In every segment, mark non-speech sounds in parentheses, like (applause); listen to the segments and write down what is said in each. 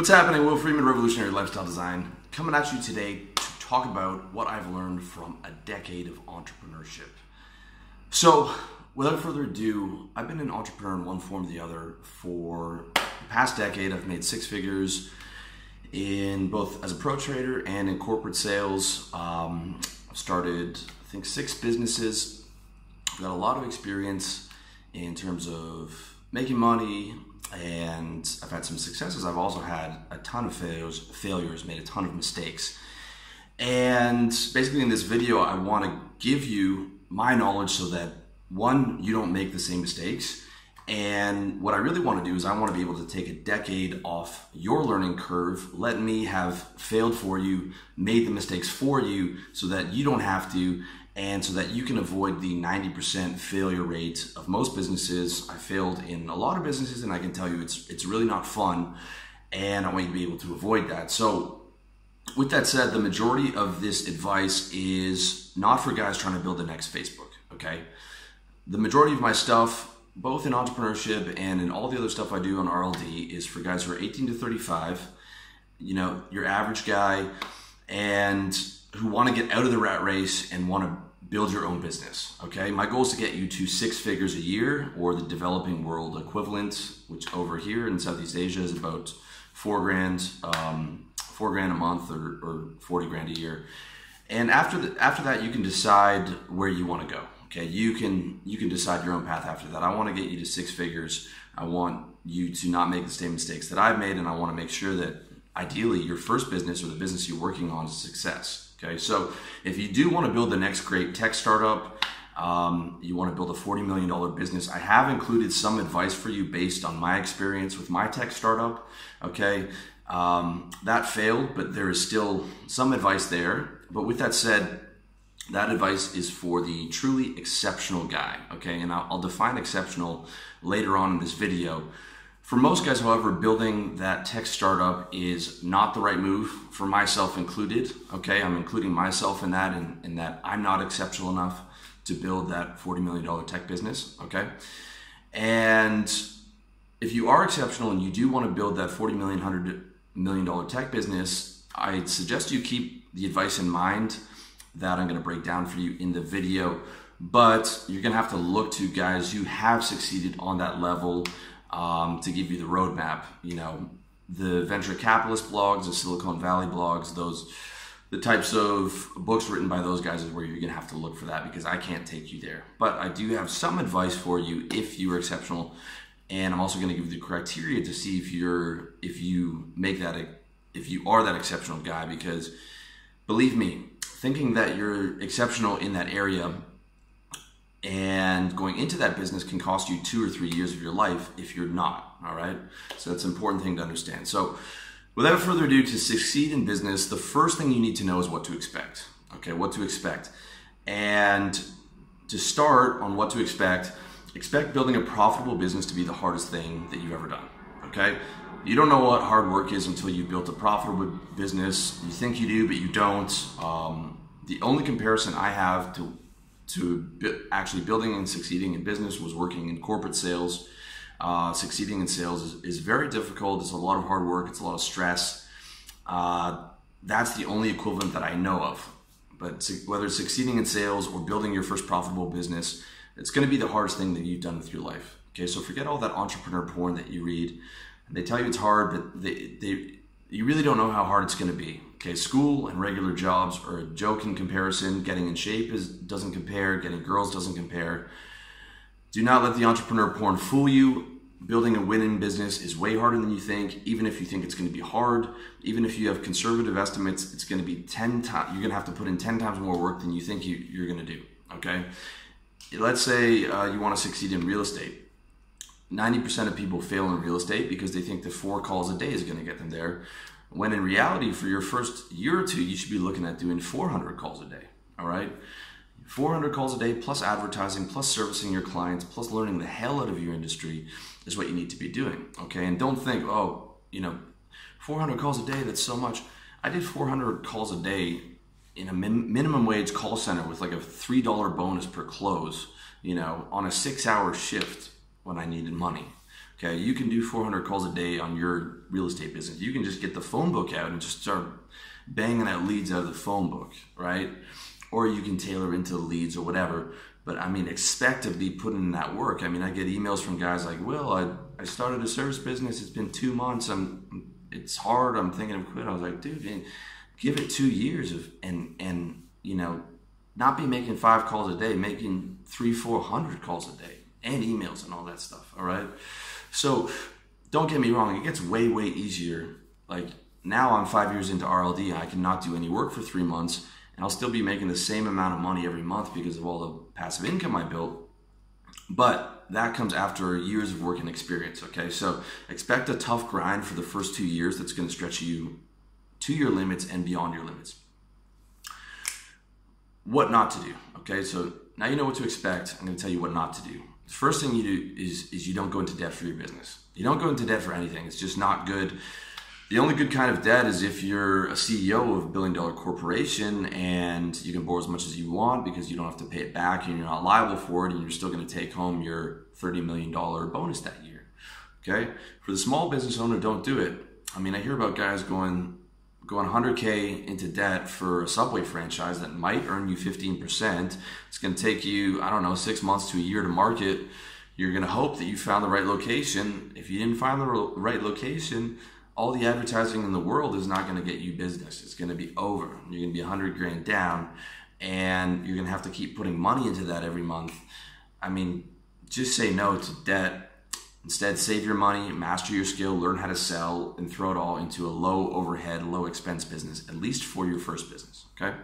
What's happening? Will Freeman, Revolutionary Lifestyle Design, coming at you today to talk about what I've learned from a decade of entrepreneurship. So, without further ado, I've been an entrepreneur in one form or the other for the past decade. I've made six figures in both as a pro trader and in corporate sales. Um, I've started, I think, six businesses. I've got a lot of experience in terms of making money, and I've had some successes. I've also had a ton of failures, failures, made a ton of mistakes. And basically, in this video, I want to give you my knowledge so that one, you don't make the same mistakes. And what I really want to do is I want to be able to take a decade off your learning curve, let me have failed for you, made the mistakes for you so that you don't have to, and so that you can avoid the 90% failure rate of most businesses. I failed in a lot of businesses and I can tell you it's it's really not fun and I want you to be able to avoid that. So with that said, the majority of this advice is not for guys trying to build the next Facebook, okay? The majority of my stuff, both in entrepreneurship and in all the other stuff I do on RLD, is for guys who are 18 to 35, you know, your average guy, and who want to get out of the rat race and want to build your own business. Okay, my goal is to get you to six figures a year or the developing world equivalent, which over here in Southeast Asia is about four grand, um, four grand a month or, or 40 grand a year. And after the, after that, you can decide where you want to go. Okay, you can you can decide your own path after that. I want to get you to six figures. I want you to not make the same mistakes that I've made, and I want to make sure that ideally your first business or the business you're working on is a success. Okay, so if you do want to build the next great tech startup, um, you want to build a $40 million business, I have included some advice for you based on my experience with my tech startup. Okay, um, that failed, but there is still some advice there. But with that said, that advice is for the truly exceptional guy. Okay, and I'll, I'll define exceptional later on in this video. For most guys, however, building that tech startup is not the right move, for myself included. Okay, I'm including myself in that, and in, in that I'm not exceptional enough to build that $40 million tech business. Okay, and if you are exceptional and you do want to build that $40 million, $100 million tech business, I suggest you keep the advice in mind that I'm going to break down for you in the video. But you're going to have to look to guys who have succeeded on that level um, to give you the roadmap. You know, the venture capitalist blogs, the Silicon Valley blogs, those the types of books written by those guys is where you're gonna have to look for that because I can't take you there. But I do have some advice for you if you are exceptional, and I'm also gonna give you the criteria to see if you're if you make that if you are that exceptional guy because believe me, thinking that you're exceptional in that area and going into that business can cost you two or three years of your life if you're not all right? So that's an important thing to understand. So without further ado to succeed in business the first thing you need to know is what to expect okay? What to expect. And to start on what to expect expect building a profitable business to be the hardest thing that you've ever done okay? You don't know what hard work is until you've built a profitable business. You think you do but you don't. Um, the only comparison i have to to actually building and succeeding in business was working in corporate sales. Uh, succeeding in sales is, is, very difficult. It's a lot of hard work. It's a lot of stress. Uh, that's the only equivalent that I know of. But whether it's succeeding in sales or building your first profitable business, it's going to be the hardest thing that you've done with your life. Okay, so forget all that entrepreneur porn that you read. They tell you it's hard, but they, they you really don't know how hard it's going to be. Okay, school and regular jobs are a joke in comparison. Getting in shape is doesn't compare. Getting girls doesn't compare. Do not let the entrepreneur porn fool you. Building a winning business is way harder than you think. Even if you think it's going to be hard, even if you have conservative estimates, it's going to be ten times. You're going to have to put in ten times more work than you think you, you're going to do. Okay, let's say uh, you want to succeed in real estate. 90% of people fail in real estate because they think the four calls a day is going to get them there. When in reality, for your first year or two, you should be looking at doing 400 calls a day. All right? 400 calls a day plus advertising plus servicing your clients plus learning the hell out of your industry is what you need to be doing. Okay? And don't think, oh, you know, 400 calls a day, that's so much. I did 400 calls a day in a min- minimum wage call center with like a $3 bonus per close, you know, on a six hour shift when I needed money. Okay, you can do 400 calls a day on your real estate business. You can just get the phone book out and just start banging out leads out of the phone book, right? Or you can tailor into leads or whatever. But I mean, expect to be putting in that work. I mean, I get emails from guys like, "Will, I, I started a service business. It's been two months. I'm, it's hard. I'm thinking of quitting." I was like, "Dude, give it two years of and and you know, not be making five calls a day, making three, four hundred calls a day, and emails and all that stuff. All right." So don't get me wrong, it gets way, way easier. Like now I'm five years into RLD, I cannot do any work for three months, and I'll still be making the same amount of money every month because of all the passive income I built. But that comes after years of work and experience. Okay, so expect a tough grind for the first two years that's to stretch you to your limits and beyond your limits. What not to do. Okay, so now you know what to expect. I'm to tell you what not to do. The first thing you do is, is you don't go into debt for your business. You don't go into debt for anything. It's just not good. The only good kind of debt is if you're a CEO of a billion dollar corporation and you can borrow as much as you want because you don't have to pay it back and you're not liable for it and you're still going to take home your $30 million bonus that year. Okay? For the small business owner, don't do it. I mean, I hear about guys going going 100k into debt for a subway franchise that might earn you 15% it's going to take you i don't know six months to a year to market. You're going to hope that you found the right location. If you didn't find the right location all the advertising in the world is not going to get you business. It's going to be over. You're going to be 100 grand down and you're going to have to keep putting money into that every month. I mean just say no to debt Instead, save your money, master your skill, learn how to sell, and throw it all into a low overhead, low expense business, at least for your first business. Okay?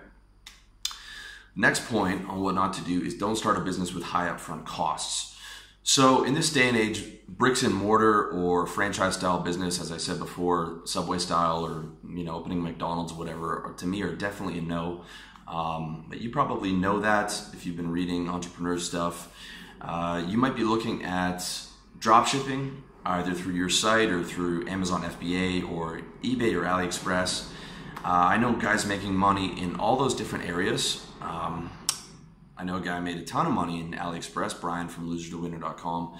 Next point on what not to do is don't start a business with high upfront costs. So, in this day and age, bricks and mortar or franchise style business, as I said before, Subway style or you know opening McDonald's, whatever, to me are definitely a no. Um, but you probably know that if you've been reading entrepreneur stuff. Uh, you might be looking at drop shipping either through your site or through Amazon FBA or eBay or AliExpress. Uh, I know guys making money in all those different areas. Um, I know a guy made a ton of money in AliExpress, Brian from losertowinner.com.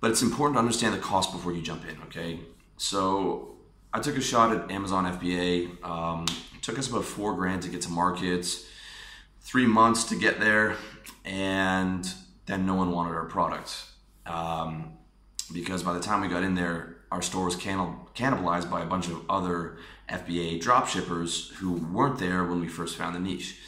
But it's important to understand the cost before you jump in, okay? So I took a shot at Amazon FBA. Um, took us about four grand to get to markets, three months to get there, and then no one wanted our product. Um, because by the time we got in there, our store was cannibalized by a bunch of other FBA drop shippers who weren't there when we first found the niche.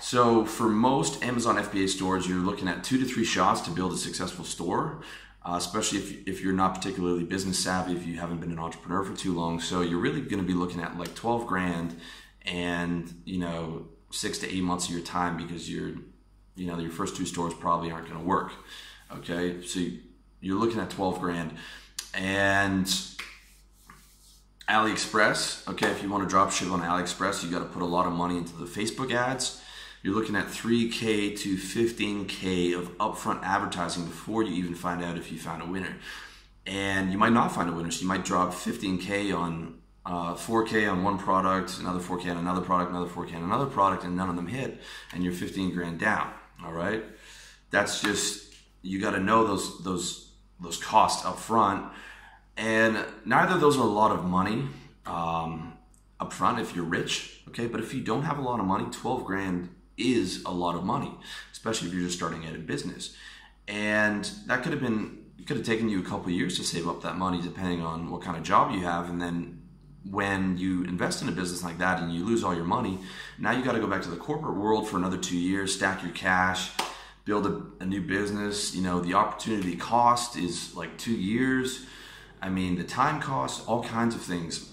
So for most Amazon FBA stores, you're looking at two to three shots to build a successful store, uh, especially if, if you're not particularly business savvy, if you haven't been an entrepreneur for too long. So you're really going to be looking at like 12 grand and, you know, six to eight months of your time because you're, you know, your first two stores probably aren't going to work. Okay. So you're looking at 12 grand. And AliExpress, okay, if you want to drop ship on AliExpress, you got to put a lot of money into the Facebook ads. You're looking at 3K to 15K of upfront advertising before you even find out if you found a winner. And you might not find a winner, so you might drop 15K on uh, 4K on one product, another 4K on another product, another 4K on another product, and none of them hit, and you're 15 grand down. All right, that's just you got to know those those those costs up front. And neither of those are a lot of money um, up front if you're rich, okay? But if you don't have a lot of money, 12 grand is a lot of money, especially if you're just starting out a business. And that could have been, could have taken you a couple years to save up that money depending on what kind of job you have. And then when you invest in a business like that and you lose all your money, now you got to go back to the corporate world for another two years, stack your cash, build a, a, new business, you know, the opportunity cost is like two years. I mean, the time cost, all kinds of things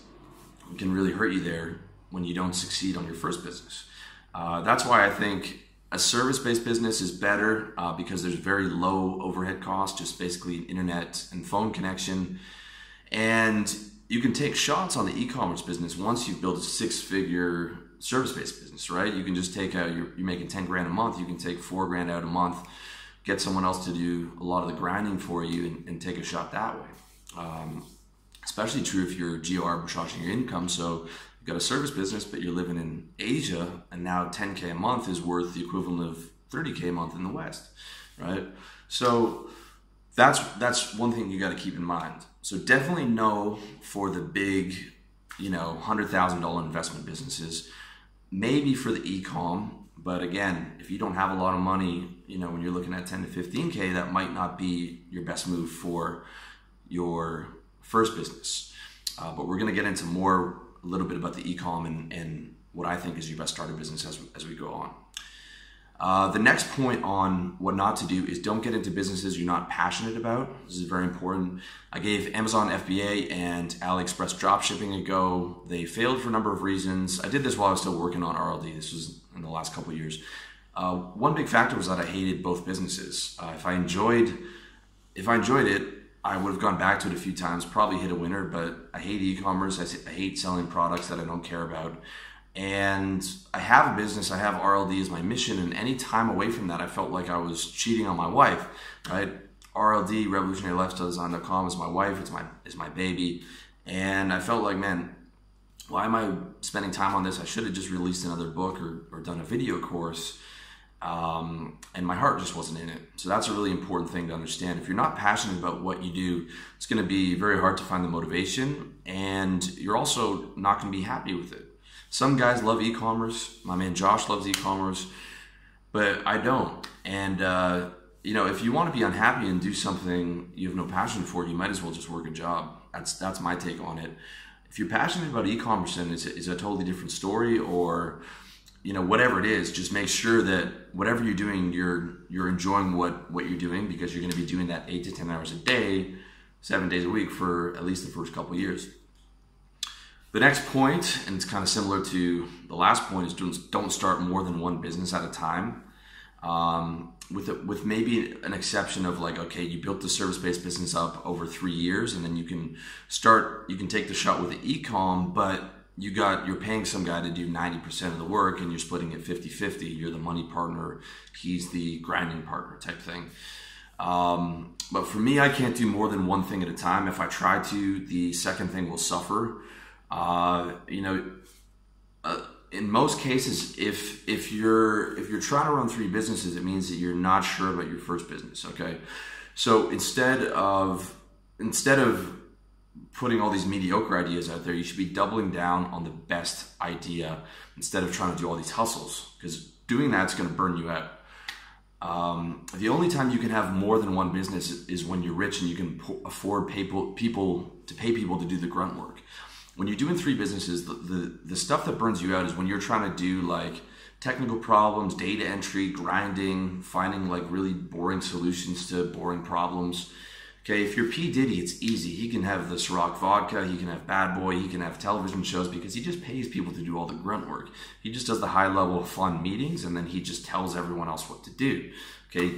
can really hurt you there when you don't succeed on your first business. Uh, that's why I think a service-based business is better uh, because there's very low overhead cost, just basically internet and phone connection, and you can take shots on the e-commerce business once you've built a six-figure service-based business, right? You can just take out, you're, you're making 10 grand a month, you can take four grand out a month, get someone else to do a lot of the grinding for you and, and take a shot that way. Um, especially true if you're geo arbitraging your income. So you've got a service business, but you're living in Asia, and now 10K a month is worth the equivalent of 30K a month in the West, right? So that's that's one thing you got to keep in mind. So definitely no for the big, you know, hundred thousand dollar investment businesses. Maybe for the e-com, but again, if you don't have a lot of money, you know, when you're looking at ten to fifteen k, that might not be your best move for your first business. Uh, but we're going to get into more a little bit about the e-com and, and what I think is your best starter business as, as we go on. Uh, the next point on what not to do is don't get into businesses you're not passionate about. This is very important. I gave Amazon FBA and AliExpress dropshipping a go. They failed for a number of reasons. I did this while I was still working on RLD. This was in the last couple years. Uh, one big factor was that I hated both businesses. Uh, if I enjoyed, if I enjoyed it, I would have gone back to it a few times, probably hit a winner. But I hate e-commerce. I, I hate selling products that I don't care about and I have a business, I have RLD as my mission, and any time away from that, I felt like I was cheating on my wife, right? RLD, revolutionarylifestyledesign.com is my wife, it's my, it's my baby, and I felt like, man, why am I spending time on this? I should have just released another book or, or done a video course, um, and my heart just wasn't in it. So that's a really important thing to understand. If you're not passionate about what you do, it's going to be very hard to find the motivation, and you're also not going to be happy with it. Some guys love e-commerce. My man Josh loves e-commerce, but I don't. And uh, you know, if you want to be unhappy and do something you have no passion for, you might as well just work a job. That's that's my take on it. If you're passionate about e-commerce, then it's it's a totally different story. Or you know, whatever it is, just make sure that whatever you're doing, you're you're enjoying what what you're doing because you're going to be doing that eight to ten hours a day, seven days a week for at least the first couple years. The next point, and it's kind of similar to the last point, is don't, start more than one business at a time. Um, with with maybe an exception of like, okay, you built the service-based business up over three years, and then you can start, you can take the shot with the e-com, but you got you're paying some guy to do 90% of the work and you're splitting it 50-50 you're the money partner. He's the grinding partner type thing. Um, but for me i can't do more than one thing at a time. If i try to the second thing will suffer uh, you know, uh, in most cases, if if you're if you're trying to run three businesses, it means that you're not sure about your first business. Okay, so instead of instead of putting all these mediocre ideas out there, you should be doubling down on the best idea instead of trying to do all these hustles because doing that's going to burn you out. Um, the only time you can have more than one business is when you're rich and you can afford people people to pay people to do the grunt work when you're doing three businesses, the, the, the stuff that burns you out is when you're trying to do like technical problems, data entry, grinding, finding like really boring solutions to boring problems. Okay, if you're P. Diddy, it's easy. He can have the Ciroc vodka, he can have Bad Boy, he can have television shows because he just pays people to do all the grunt work. He just does the high level fun meetings and then he just tells everyone else what to do. Okay,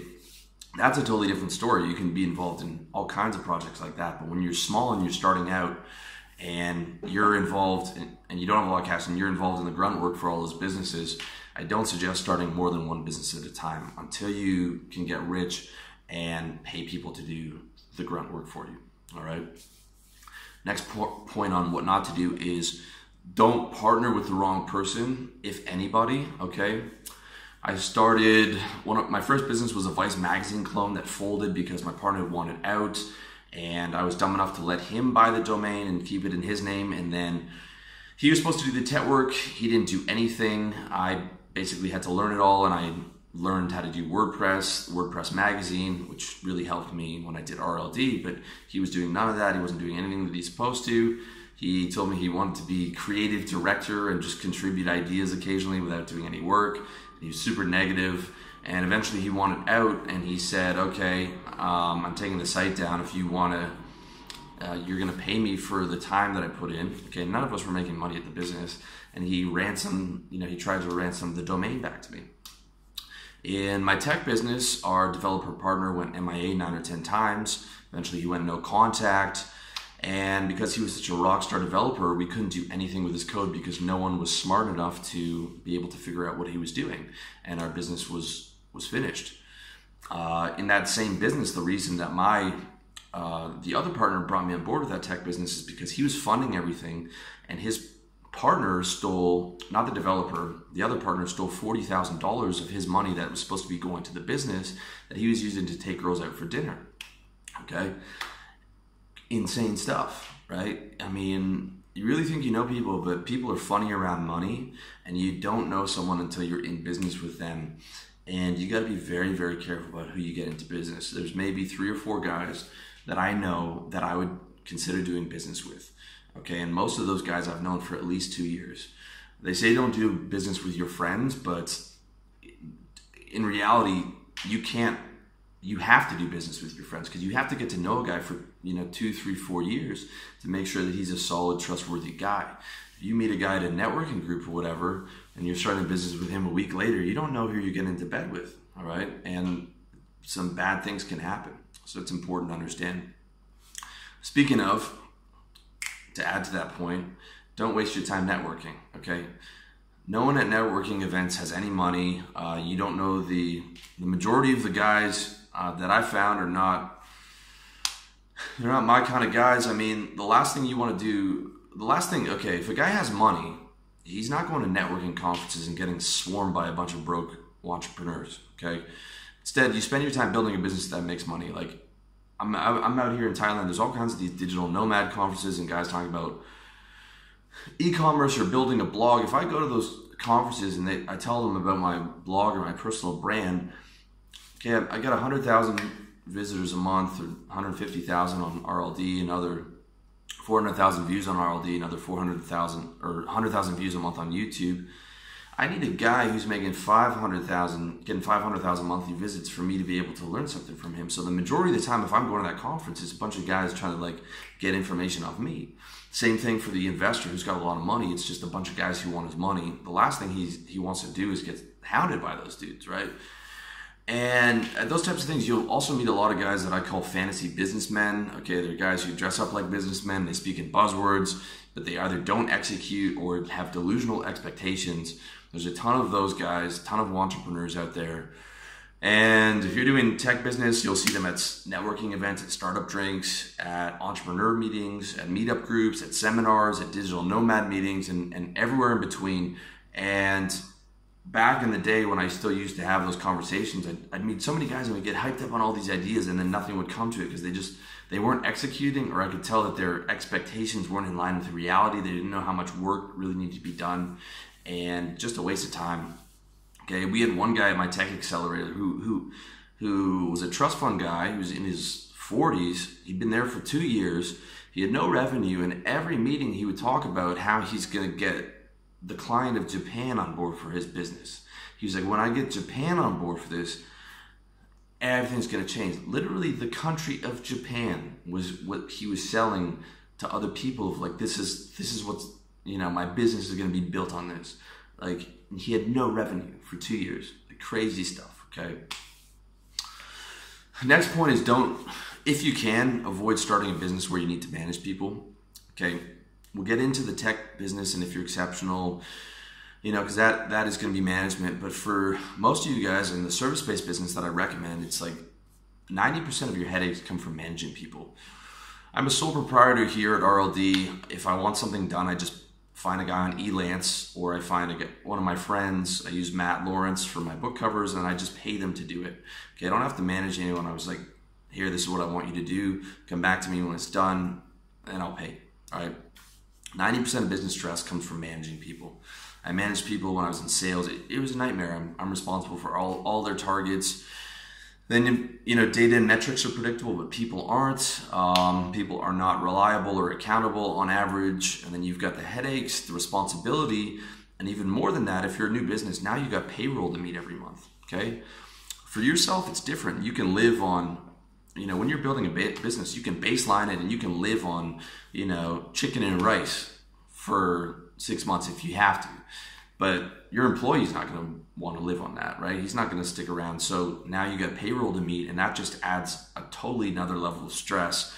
that's a totally different story. You can be involved in all kinds of projects like that. But when you're small and you're starting out, and you're involved in, and you don't have a lot of cash and you're involved in the grunt work for all those businesses, I don't suggest starting more than one business at a time until you can get rich and pay people to do the grunt work for you. All right. Next po- point on what not to do is don't partner with the wrong person, if anybody. Okay. I started one of my first business was a Vice magazine clone that folded because my partner wanted out and I was dumb enough to let him buy the domain and keep it in his name. And then he was supposed to do the tech work. He didn't do anything. I basically had to learn it all, and I learned how to do WordPress, WordPress magazine, which really helped me when I did RLD. But he was doing none of that. He wasn't doing anything that he's supposed to. He told me he wanted to be creative director and just contribute ideas occasionally without doing any work. He was super negative and eventually he wanted out and he said okay um, i'm taking the site down. If you want to uh, you're going to pay me for the time that i put in. Okay none of us were making money at the business and he ransomed you know he tried to ransom the domain back to me. In my tech business our developer partner went mia nine or ten times. Eventually he went no contact. And because he was such a rock star developer, we couldn't do anything with his code because no one was smart enough to be able to figure out what he was doing. And our business was was finished. Uh, in that same business, the reason that my uh, the other partner brought me on board with that tech business is because he was funding everything, and his partner stole not the developer, the other partner stole forty thousand dollars of his money that was supposed to be going to the business that he was using to take girls out for dinner. Okay? Insane stuff, right? I mean, you really think you know people, but people are funny around money, and you don't know someone until you're in business with them. And you got to be very, very careful about who you get into business. There's maybe three or four guys that I know that I would consider doing business with. Okay, and most of those guys I've known for at least two years. They say don't do business with your friends, but in reality, you can't. You have to do business with your friends because you have to get to know a guy for you know two, three, four years to make sure that he's a solid, trustworthy guy. You meet a guy at a networking group or whatever, and you're starting a business with him a week later, you don't know who you're getting into bed with. All right, and some bad things can happen. So it's important to understand. Speaking of, to add to that point, don't waste your time networking, okay? No one at networking events has any money. Uh, you don't know the the majority of the guys uh, that I found are not they're not my kind of guys. I mean, the last thing you want to do, the last thing, okay, if a guy has money, he's not going to networking conferences and getting swarmed by a bunch of broke entrepreneurs, okay? Instead, you spend your time building a business that makes money. Like, I'm, I'm out here in Thailand. There's all kinds of these digital nomad conferences and guys talking about e-commerce or building a blog. If I go to those conferences and they, I tell them about my blog or my personal brand, okay, I got 100,000 visitors a month or 150,000 on RLD, another 400,000 views on RLD, another 400,000 or 100,000 views a month on YouTube. I need a guy who's making 500,000, getting 500,000 monthly visits for me to be able to learn something from him. So the majority of the time, if I'm going to that conference, it's a bunch of guys trying to like get information off me. Same thing for the investor who's got a lot of money. It's just a bunch of guys who want his money. The last thing he's, he wants to do is get hounded by those dudes, right? And uh, those types of things, you'll also meet a lot of guys that I call fantasy businessmen. Okay, they're guys who dress up like businessmen, they speak in buzzwords, but they either don't execute or have delusional expectations there's a ton of those guys, a ton of entrepreneurs out there. And if you're doing tech business, you'll see them at networking events, at startup drinks, at entrepreneur meetings, at meetup groups, at seminars, at digital nomad meetings, and, and everywhere in between. And back in the day when I still used to have those conversations, I'd, I'd, meet so many guys and we'd get hyped up on all these ideas and then nothing would come to it because they just, they weren't executing or I could tell that their expectations weren't in line with the reality. They didn't know how much work really needed to be done and just a waste of time. Okay, we had one guy at my tech accelerator who who who was a trust fund guy. He was in his 40s. He'd been there for two years. He had no revenue, and every meeting he would talk about how he's going to get the client of Japan on board for his business. He was like, when I get Japan on board for this, everything's going to change. Literally, the country of Japan was what he was selling to other people. Like, this is this is what's you know, my business is going to be built on this. Like, he had no revenue for two years. Like, crazy stuff, okay? Next point is don't, if you can, avoid starting a business where you need to manage people, okay? We'll get into the tech business and if you're exceptional, you know, because that, that is going to be management. But for most of you guys in the service based business that I recommend, it's like 90% of your headaches come from managing people. I'm a sole proprietor here at RLD. If I want something done, I just find a guy on Elance or I find a, one of my friends. I use Matt Lawrence for my book covers and I just pay them to do it. Okay, I don't have to manage anyone. I was like, here, this is what I want you to do. Come back to me when it's done and I'll pay. All right. 90% of business stress comes from managing people. I managed people when I was in sales. It, it was a nightmare. I'm, I'm responsible for all, all their targets then you know data and metrics are predictable but people aren't um, people are not reliable or accountable on average and then you've got the headaches the responsibility and even more than that if you're a new business now you've got payroll to meet every month okay for yourself it's different you can live on you know when you're building a business you can baseline it and you can live on you know chicken and rice for six months if you have to but your employee's not going to want to live on that, right? He's not going to stick around. So now you got payroll to meet, and that just adds a totally another level of stress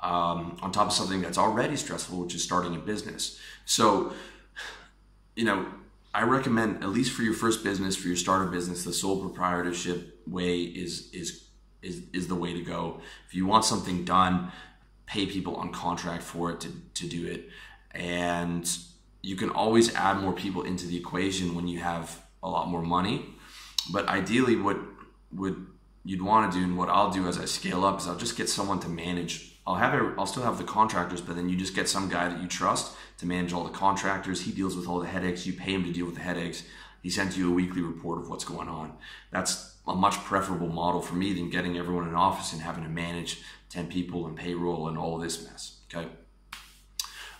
um, on top of something that's already stressful, which is starting a business. So, you know, I recommend at least for your first business, for your starter business, the sole proprietorship way is is is is the way to go. If you want something done, pay people on contract for it to to do it, and you can always add more people into the equation when you have a lot more money. But ideally, what would you'd want to do and what I'll do as I scale up is I'll just get someone to manage. I'll have I'll still have the contractors, but then you just get some guy that you trust to manage all the contractors. He deals with all the headaches. You pay him to deal with the headaches. He sends you a weekly report of what's going on. That's a much preferable model for me than getting everyone in office and having to manage 10 people and payroll and all this mess. Okay.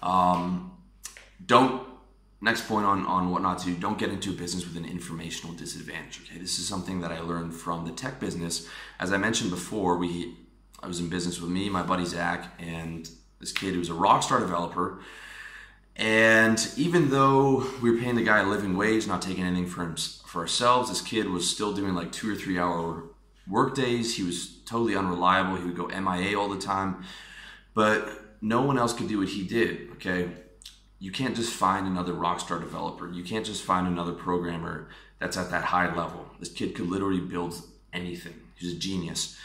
Um, don't next point on, on what not to do don't get into a business with an informational disadvantage okay this is something that i learned from the tech business as i mentioned before we i was in business with me my buddy zach and this kid who was a rockstar developer and even though we were paying the guy a living wage not taking anything for him for ourselves this kid was still doing like two or three hour work days he was totally unreliable he would go mia all the time but no one else could do what he did okay you can't just find another rockstar developer. You can't just find another programmer that's at that high level. This kid could literally build anything. He's a genius.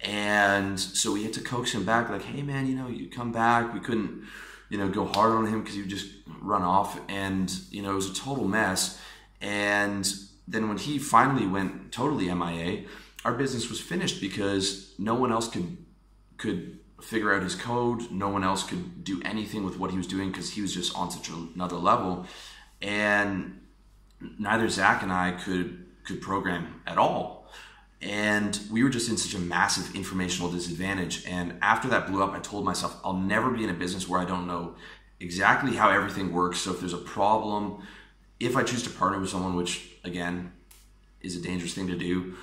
And so we had to coax him back, like, hey man, you know, you come back. We couldn't, you know, go hard on him because he would just run off. And, you know, it was a total mess. And then when he finally went totally MIA, our business was finished because no one else could could figure out his code. No one else could do anything with what he was doing because he was just on such another level. And neither Zach and I could could program at all. And we were just in such a massive informational disadvantage. And after that blew up, I told myself, I'll never be in a business where I don't know exactly how everything works. So if there's a problem, if I choose to partner with someone, which again is a dangerous thing to do,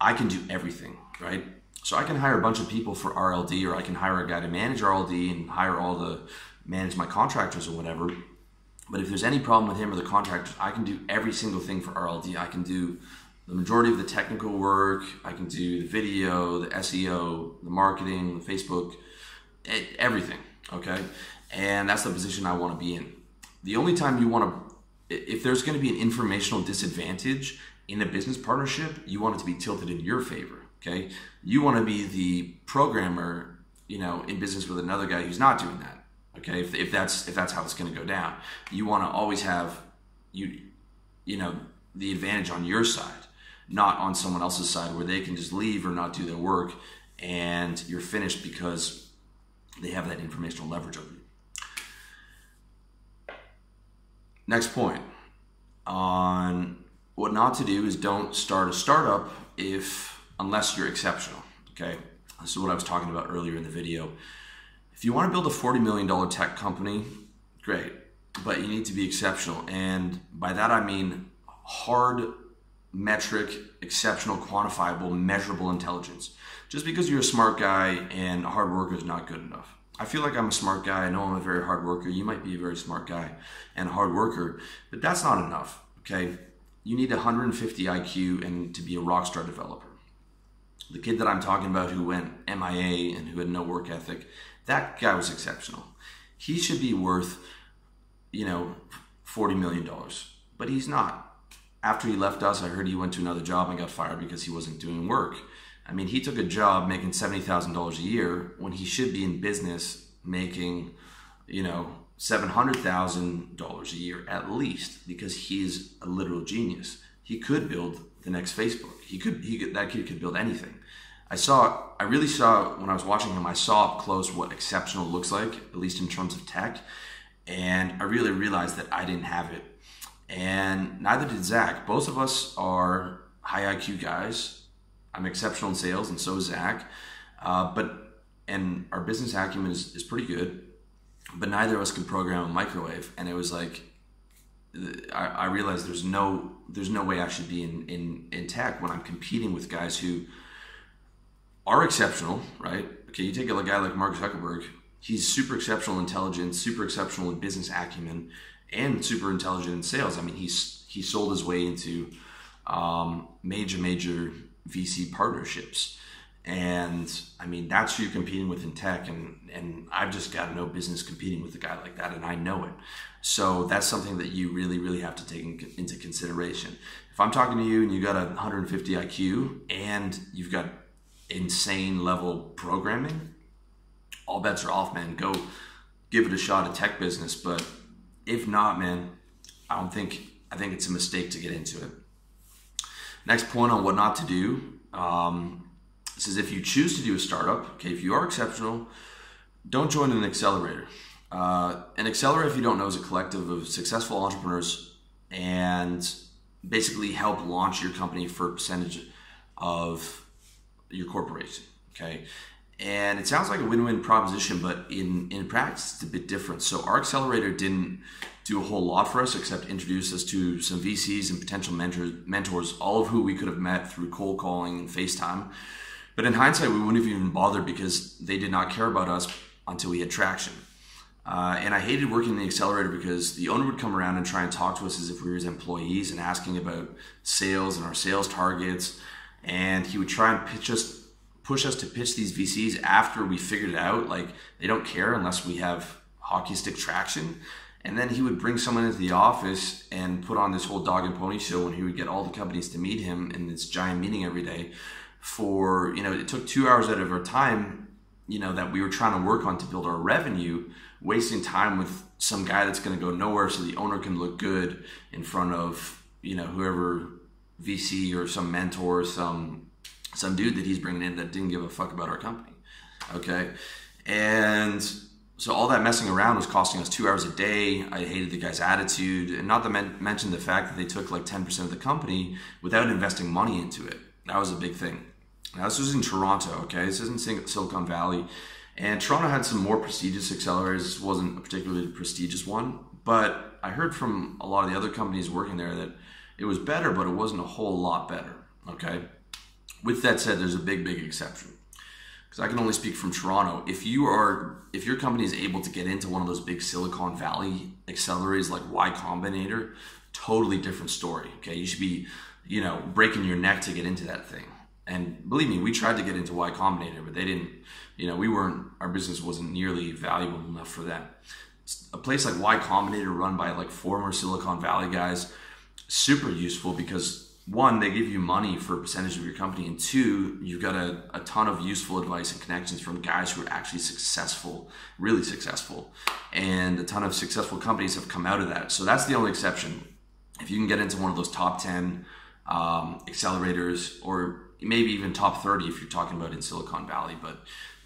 I can do everything, right? So I can hire a bunch of people for RLD, or I can hire a guy to manage RLD and hire all the manage my contractors or whatever. But if there's any problem with him or the contractors, I can do every single thing for RLD. I can do the majority of the technical work. I can do the video, the SEO, the marketing, the Facebook, everything. Okay, and that's the position I want to be in. The only time you want to, if there's going to be an informational disadvantage in a business partnership, you want it to be tilted in your favor. Okay, you want to be the programmer, you know, in business with another guy who's not doing that. Okay, if, if that's if that's how it's going to go down, you want to always have you, you know, the advantage on your side, not on someone else's side where they can just leave or not do their work, and you're finished because they have that informational leverage over you. Next point on what not to do is don't start a startup if unless you're exceptional. Okay, this is what I was talking about earlier in the video. If you want to build a $40 million tech company, great, but you need to be exceptional. And by that I mean hard metric, exceptional, quantifiable, measurable intelligence. Just because you're a smart guy and a hard worker is not good enough. I feel like I'm a smart guy. I know I'm a very hard worker. You might be a very smart guy and a hard worker, but that's not enough. Okay. You need 150 IQ and to be a rockstar developer the kid that I'm talking about who went MIA and who had no work ethic, that guy was exceptional. He should be worth, you know, $40 million, but he's not. After he left us, I heard he went to another job and got fired because he wasn't doing work. I mean, he took a job making $70,000 a year when he should be in business making, you know, $700,000 a year at least because he's a literal genius. He could build the next Facebook. He could, he could, that kid could build anything. I saw, I really saw when I was watching him, I saw up close what exceptional looks like, at least in terms of tech. And I really realized that I didn't have it. And neither did Zach. Both of us are high IQ guys. I'm exceptional in sales, and so is Zach. Uh, but, and our business acumen is, is pretty good, but neither of us can program a microwave. And it was like, I, I realized there's no there's no way I should be in, in, in tech when I'm competing with guys who are exceptional, right? Okay, you take a guy like Mark Zuckerberg, he's super exceptional intelligence, super exceptional in business acumen, and super intelligent in sales. I mean, he's he sold his way into um, major major VC partnerships, and I mean that's who you're competing with in tech, and and I've just got no business competing with a guy like that, and I know it. So that's something that you really, really have to take into consideration. If I'm talking to you and you got a 150 IQ and you've got insane level programming, all bets are off, man. Go give it a shot at tech business. But if not, man, I don't think I think it's a mistake to get into it. Next point on what not to do. Um, It says if you choose to do a startup, okay, if you are exceptional, don't join an accelerator. Uh, an accelerator, if you don't know, is a collective of successful entrepreneurs and basically help launch your company for a percentage of your corporation. Okay. And it sounds like a win-win proposition, but in, in practice, it's a bit different. So our accelerator didn't do a whole lot for us except introduce us to some VCs and potential mentors, mentors, all of who we could have met through cold calling and FaceTime. But in hindsight, we wouldn't have even bothered because they did not care about us until we had traction. Uh, and I hated working in the accelerator because the owner would come around and try and talk to us as if we were his employees and asking about sales and our sales targets. And he would try and pitch us, push us to pitch these VCs after we figured it out. Like they don't care unless we have hockey stick traction. And then he would bring someone into the office and put on this whole dog and pony show and he would get all the companies to meet him in this giant meeting every day for, you know, it took two hours out of our time, you know, that we were trying to work on to build our revenue, wasting time with some guy that's going to go nowhere so the owner can look good in front of, you know, whoever VC or some mentor, some some dude that he's bringing in that didn't give a fuck about our company. Okay. And so all that messing around was costing us two hours a day. I hated the guy's attitude, and not to men- mention the fact that they took like ten percent of the company without investing money into it. That was a big thing. Now this was in Toronto. Okay, this isn't Silicon Valley, and Toronto had some more prestigious accelerators. This wasn't a particularly prestigious one, but I heard from a lot of the other companies working there that it was better, but it wasn't a whole lot better. Okay. With that said, there's a big, big exception because I can only speak from Toronto. If you are, if your company is able to get into one of those big Silicon Valley accelerators like Y Combinator, totally different story. Okay, you should be, you know, breaking your neck to get into that thing. And believe me, we tried to get into Y Combinator, but they didn't. You know, we weren't. Our business wasn't nearly valuable enough for them. A place like Y Combinator, run by like former Silicon Valley guys, super useful because one, they give you money for a percentage of your company, and two, you've got a, a ton of useful advice and connections from guys who are actually successful, really successful. And a ton of successful companies have come out of that. So that's the only exception. If you can get into one of those top 10 um, accelerators, or maybe even top 30 if you're talking about in Silicon Valley. But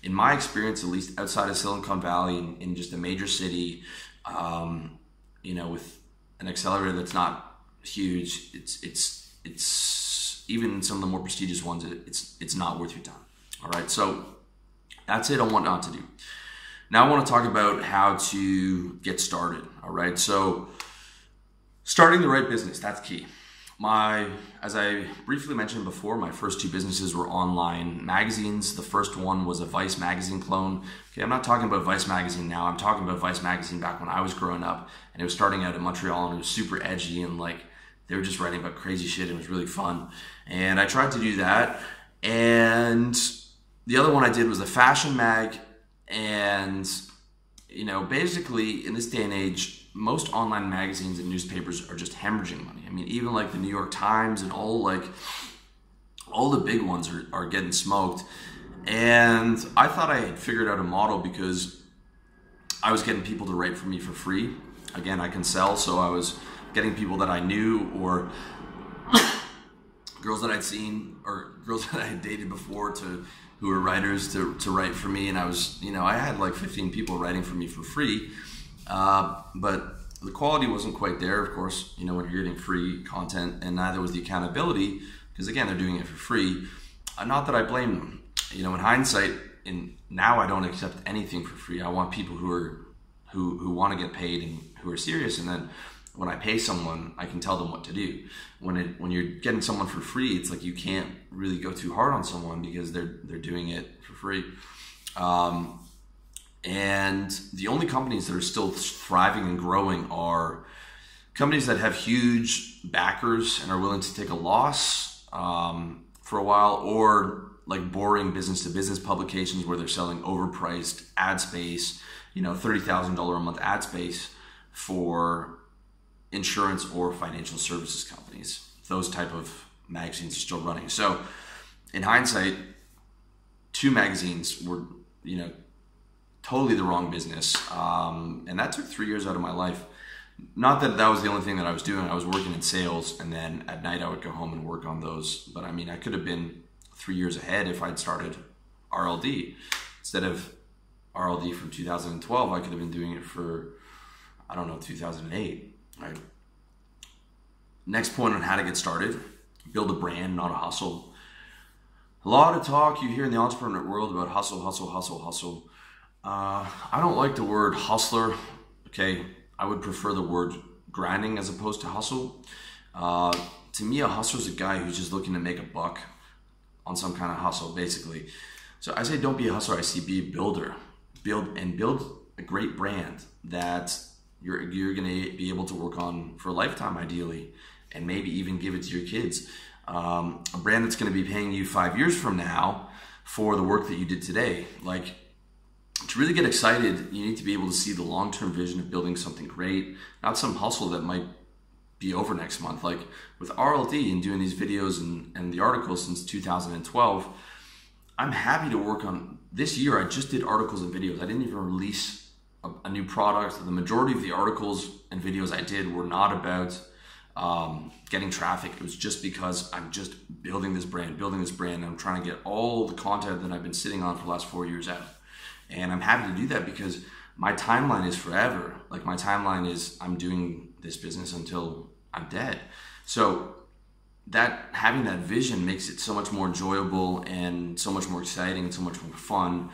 in my experience, at least outside of Silicon Valley, in, in just a major city, um, you know, with an accelerator that's not huge, it's, it's, it's even some of the more prestigious ones. It's it's not worth your time. All right, so that's it on what not to do. Now I want to talk about how to get started. All right, so starting the right business that's key. My, as I briefly mentioned before, my first two businesses were online magazines. The first one was a Vice magazine clone. Okay, I'm not talking about Vice magazine now. I'm talking about Vice magazine back when I was growing up, and it was starting out in Montreal, and it was super edgy and like they were just writing about crazy shit. It was really fun. And I tried to do that. And the other one I did was a fashion mag. And, you know, basically in this day and age, most online magazines and newspapers are just hemorrhaging money. I mean, even like the New York Times and all like all the big ones are, are getting smoked. And I thought I had figured out a model because I was getting people to write for me for free. Again, I can sell, so I was getting people that I knew or girls that I'd seen or girls (laughs) that I had dated before to who were writers to, to write for me. And I was, you know, I had like 15 people writing for me for free. Uh, but the quality wasn't quite there, of course, you know, when you're getting free content, and neither was the accountability, because again, they're doing it for free. Uh, not that I blame them. You know, in hindsight, in now I don't accept anything for free. I want people who are who who want to get paid and who are serious, and then when I pay someone, I can tell them what to do. When it when you're getting someone for free, it's like you can't really go too hard on someone because they're they're doing it for free. Um, and the only companies that are still thriving and growing are companies that have huge backers and are willing to take a loss um, for a while, or like boring business to business publications where they're selling overpriced ad space, you know, thirty thousand dollar a month ad space for insurance or financial services companies. Those type of magazines are still running. So, in hindsight, two magazines were, you know, totally the wrong business, um, and that took three years out of my life. Not that that was the only thing that I was doing. I was working in sales, and then at night I would go home and work on those. But I mean, I could have been three years ahead if I'd started RLD. Instead of RLD from 2012, I could have been doing it for, I don't know, 2008, right? Next point on how to get started build a brand, not a hustle. A lot of talk you hear in the entrepreneur world about hustle, hustle, hustle, hustle. Uh, I don't like the word hustler. Okay, I would prefer the word grinding as opposed to hustle. Uh, to me, a hustler is a guy who's just looking to make a buck on some kind of hustle, basically. So I say don't be a hustler. I see be a builder. Build and build a great brand that you're you're gonna be able to work on for a lifetime, ideally, and maybe even give it to your kids. Um, a brand that's gonna be paying you five years from now for the work that you did today. Like to really get excited, you need to be able to see the long term vision of building something great, not some hustle that might be over next month. Like with RLD and doing these videos and, and the articles since 2012, I'm happy to work on this year. I just did articles and videos. I didn't even release a, new product. The majority of the articles and videos I did were not about um, getting traffic. It was just because I'm just building this brand, building this brand. I'm trying to get all the content that I've been sitting on for the last four years out. And I'm happy to do that because my timeline is forever. Like my timeline is I'm doing this business until I'm dead. So that having that vision makes it so much more enjoyable and so much more exciting and so much more fun.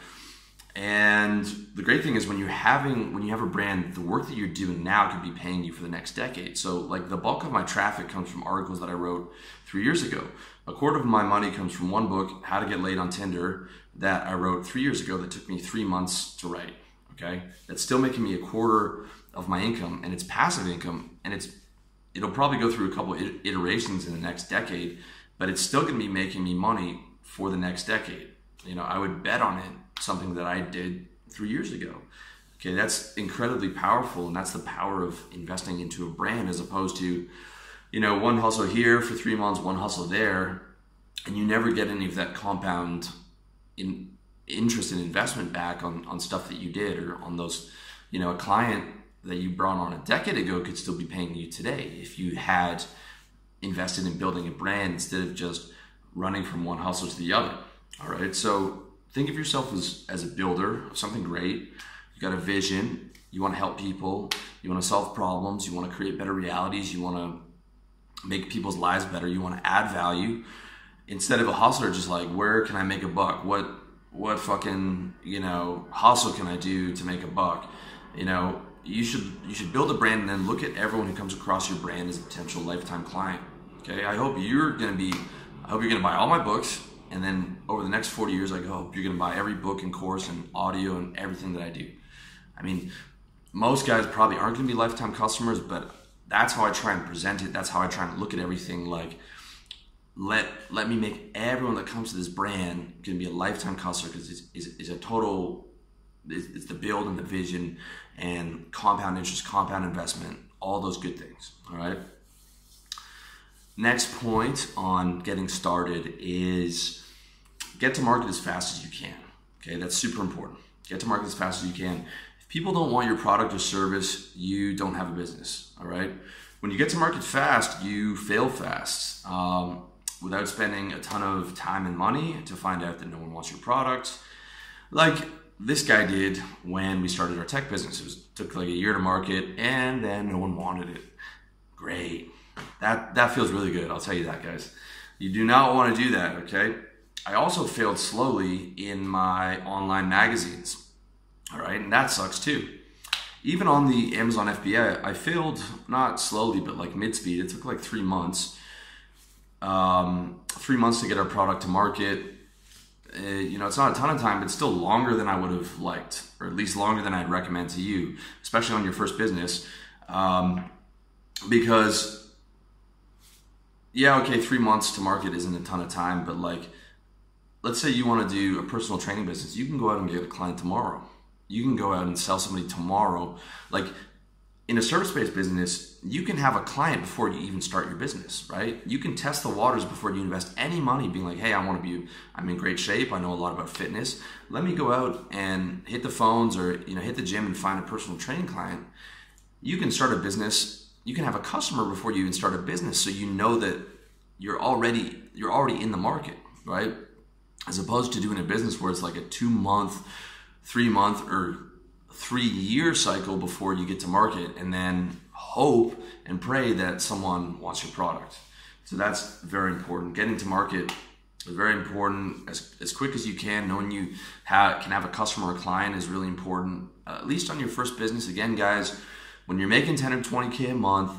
And the great thing is when you're having when you have a brand, the work that you're doing now could be paying you for the next decade. So like the bulk of my traffic comes from articles that I wrote three years ago. A quarter of my money comes from one book, How to Get Laid on Tinder, that I wrote three years ago that took me three months to write. Okay. That's still making me a quarter of my income and it's passive income and it's it'll probably go through a couple iterations in the next decade, but it's still to be making me money for the next decade. You know, I would bet on it, something that I did three years ago. Okay, that's incredibly powerful, and that's the power of investing into a brand as opposed to, you know, one hustle here for three months, one hustle there, and you never get any of that compound in interest and investment back on, on stuff that you did or on those, you know, a client that you brought on a decade ago could still be paying you today if you had invested in building a brand instead of just running from one hustle to the other. All right. So think of yourself as, as a builder of something great. You got a vision. You want to help people. You want to solve problems. You want to create better realities. You want to make people's lives better. You want to add value instead of a hustler just like where can I make a buck? What what fucking you know hustle can I do to make a buck? You know you should you should build a brand and then look at everyone who comes across your brand as a potential lifetime client. Okay, I hope you're gonna be. I hope you're gonna buy all my books, and then over the next 40 years, I hope you're gonna buy every book and course and audio and everything that I do. I mean, most guys probably aren't gonna be lifetime customers, but that's how I try and present it. That's how I try and look at everything. Like, let let me make everyone that comes to this brand gonna be a lifetime customer because it's, it's, it's a total it's the build and the vision and compound interest, compound investment, all those good things. All right. Next point on getting started is get to market as fast as you can. Okay, that's super important. Get to market as fast as you can. If people don't want your product or service, you don't have a business. All right. When you get to market fast, you fail fast um, without spending a ton of time and money to find out that no one wants your product. Like this guy did when we started our tech business. It was, took like a year to market, and then no one wanted it. Great. That that feels really good. I'll tell you that, guys. You do not want to do that. Okay. I also failed slowly in my online magazines. All right, and that sucks too. Even on the Amazon FBA, I failed not slowly, but like mid speed. It took like three months. Um, three months to get our product to market uh, you know, it's not a ton of time, but still longer than I would have liked, or at least longer than I'd recommend to you, especially on your first business. Um, because, yeah, okay, three months to market isn't a ton of time, but like, let's say you want to do a personal training business, you can go out and get a client tomorrow. You can go out and sell somebody tomorrow. Like, in a service based business, you can have a client before you even start your business, right? You can test the waters before you invest any money, being like, hey, I want to be, I'm in great shape. I know a lot about fitness. Let me go out and hit the phones or, you know, hit the gym and find a personal training client. You can start a business. You can have a customer before you even start a business. So you know that you're already, you're already in the market, right? as opposed to doing a business where it's like a two month, three month, or three year cycle before you get to market and then hope and pray that someone wants your product. So that's very important. Getting to market is very important. As, as quick as you can, knowing you have, can have a customer or client is really important. Uh, at least on your first business. Again, guys, when you're making 10 or 20K a month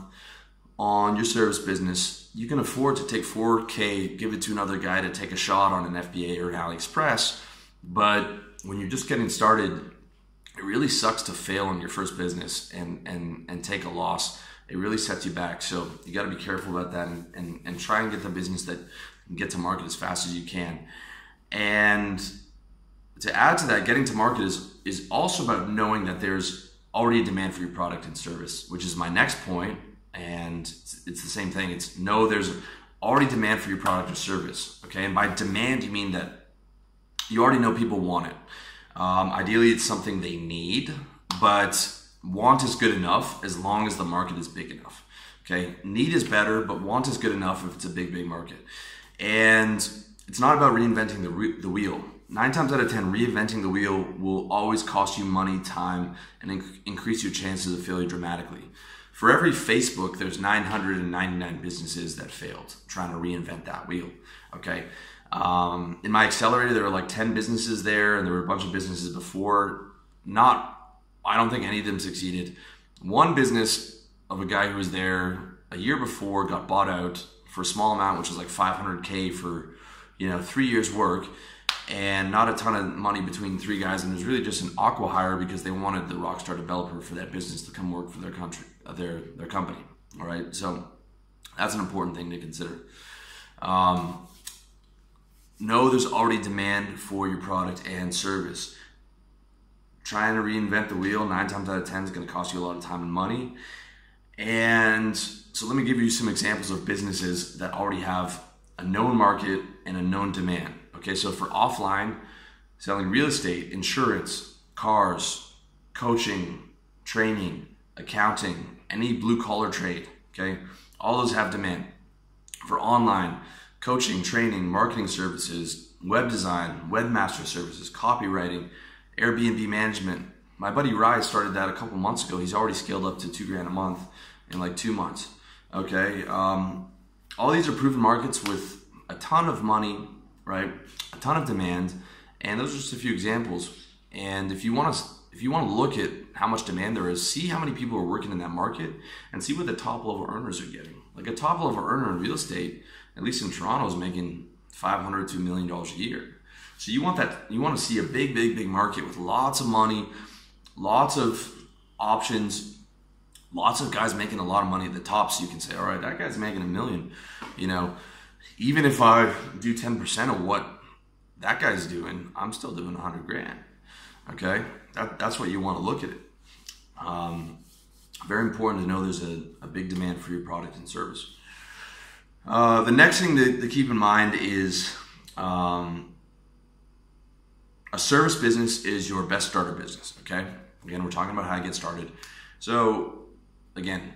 on your service business, you can afford to take 4K, give it to another guy to take a shot on an FBA or an AliExpress. But when you're just getting started, it really sucks to fail on your first business and, and, and take a loss it really sets you back. So you got to be careful about that and, and, and try and get the business that get to market as fast as you can. And to add to that, getting to market is, is also about knowing that there's already a demand for your product and service, which is my next point. And it's, it's the same thing. It's no, there's already demand for your product or service. Okay. And by demand, you mean that you already know people want it. Um, ideally, it's something they need, but want is good enough as long as the market is big enough. Okay, need is better, but want is good enough if it's a big, big market. And it's not about reinventing the, re- the wheel. Nine times out of 10, reinventing the wheel will always cost you money, time, and inc- increase your chances of failure dramatically. For every Facebook, there's 999 businesses that failed trying to reinvent that wheel. Okay. Um, in my accelerator, there were like 10 businesses there, and there were a bunch of businesses before. Not I don't think any of them succeeded. One business of a guy who was there a year before got bought out for a small amount, which was like 500k for you know three years work, and not a ton of money between three guys. And it was really just an acqui-hire because they wanted the rockstar developer for that business to come work for their country, uh, their their company. All right, so that's an important thing to consider. Um, know there's already demand for your product and service trying to reinvent the wheel nine times out of ten is going to cost you a lot of time and money. And so let me give you some examples of businesses that already have a known market and a known demand. Okay, so for offline, selling real estate, insurance, cars, coaching, training, accounting, any blue collar trade, okay, all those have demand. For online, coaching, training, marketing services, web design, webmaster services, copywriting, Airbnb management. My buddy Rise started that a couple months ago. He's already scaled up to two grand a month in like two months. Okay. Um, all these are proven markets with a ton of money, right? A ton of demand. And those are just a few examples. And if you want to, if you want to look at how much demand there is, see how many people are working in that market and see what the top level earners are getting. Like a top level earner in real estate, at least in Toronto, is making 500 to a million dollars a year. So you want that you want to see a big, big, big market with lots of money, lots of options, lots of guys making a lot of money at the top. So you can say, all right, that guy's making a million. You know, even if I do 10% of what that guy's doing, I'm still doing 100 grand. Okay, that, that's what you want to look at it. Um, very important to know there's a, a, big demand for your product and service. Uh, the next thing to, to, keep in mind is um, a service business is your best starter business. Okay. Again, we're talking about how to get started. So, again,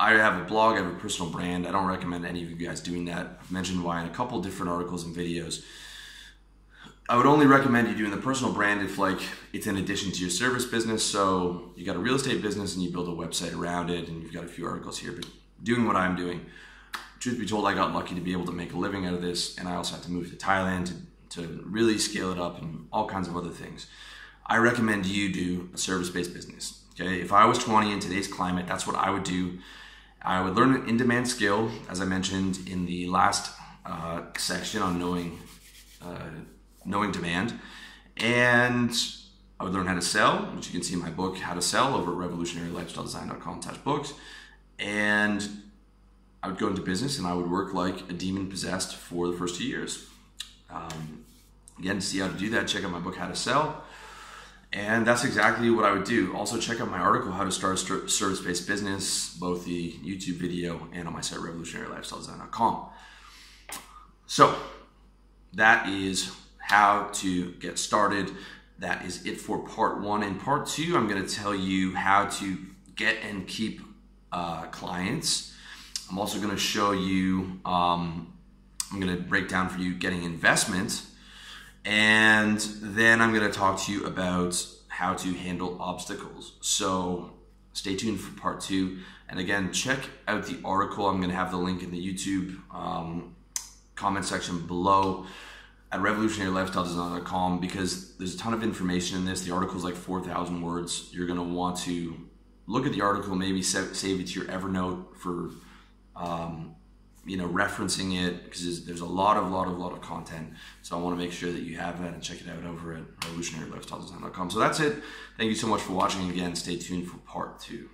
I have a blog, I have a personal brand. I don't recommend any of you guys doing that. I've mentioned why in a couple different articles and videos. I would only recommend you doing the personal brand if like it's in addition to your service business. So you got a real estate business and you build a website around it and you've got a few articles here, but doing what I'm doing. Truth be told, I got lucky to be able to make a living out of this and I also had to move to Thailand to to really scale it up and all kinds of other things. I recommend you do a service-based business. Okay, if I was 20 in today's climate, that's what I would do. I would learn an in-demand skill, as I mentioned in the last uh, section on knowing uh, knowing demand, and I would learn how to sell, which you can see in my book, How to Sell, over at revolutionarylifestyledesign.com/books, and I would go into business and I would work like a demon possessed for the first two years. Um, again, to see how to do that, check out my book, How to Sell. And that's exactly what I would do. Also, check out my article, How to Start a Service Based Business, both the YouTube video and on my site, revolutionarylifestyledesign.com. So, that is how to get started. That is it for part one. In part two, I'm going to tell you how to get and keep uh, clients. I'm also going to show you um, I'm going to break down for you getting investment And then I'm going to talk to you about how to handle obstacles. So stay tuned for part two. And again, check out the article. I'm going to have the link in the YouTube um, comment section below at revolutionarylifestyledesign.com because there's a ton of information in this. The article is like 4,000 words. You're going to want to look at the article, maybe save it to your Evernote for, um, you know, referencing it because there's, a lot of, lot of, lot of content. So I want to make sure that you have that and check it out over at revolutionarylifestyledesign.com. So that's it. Thank you so much for watching. Again, stay tuned for part two.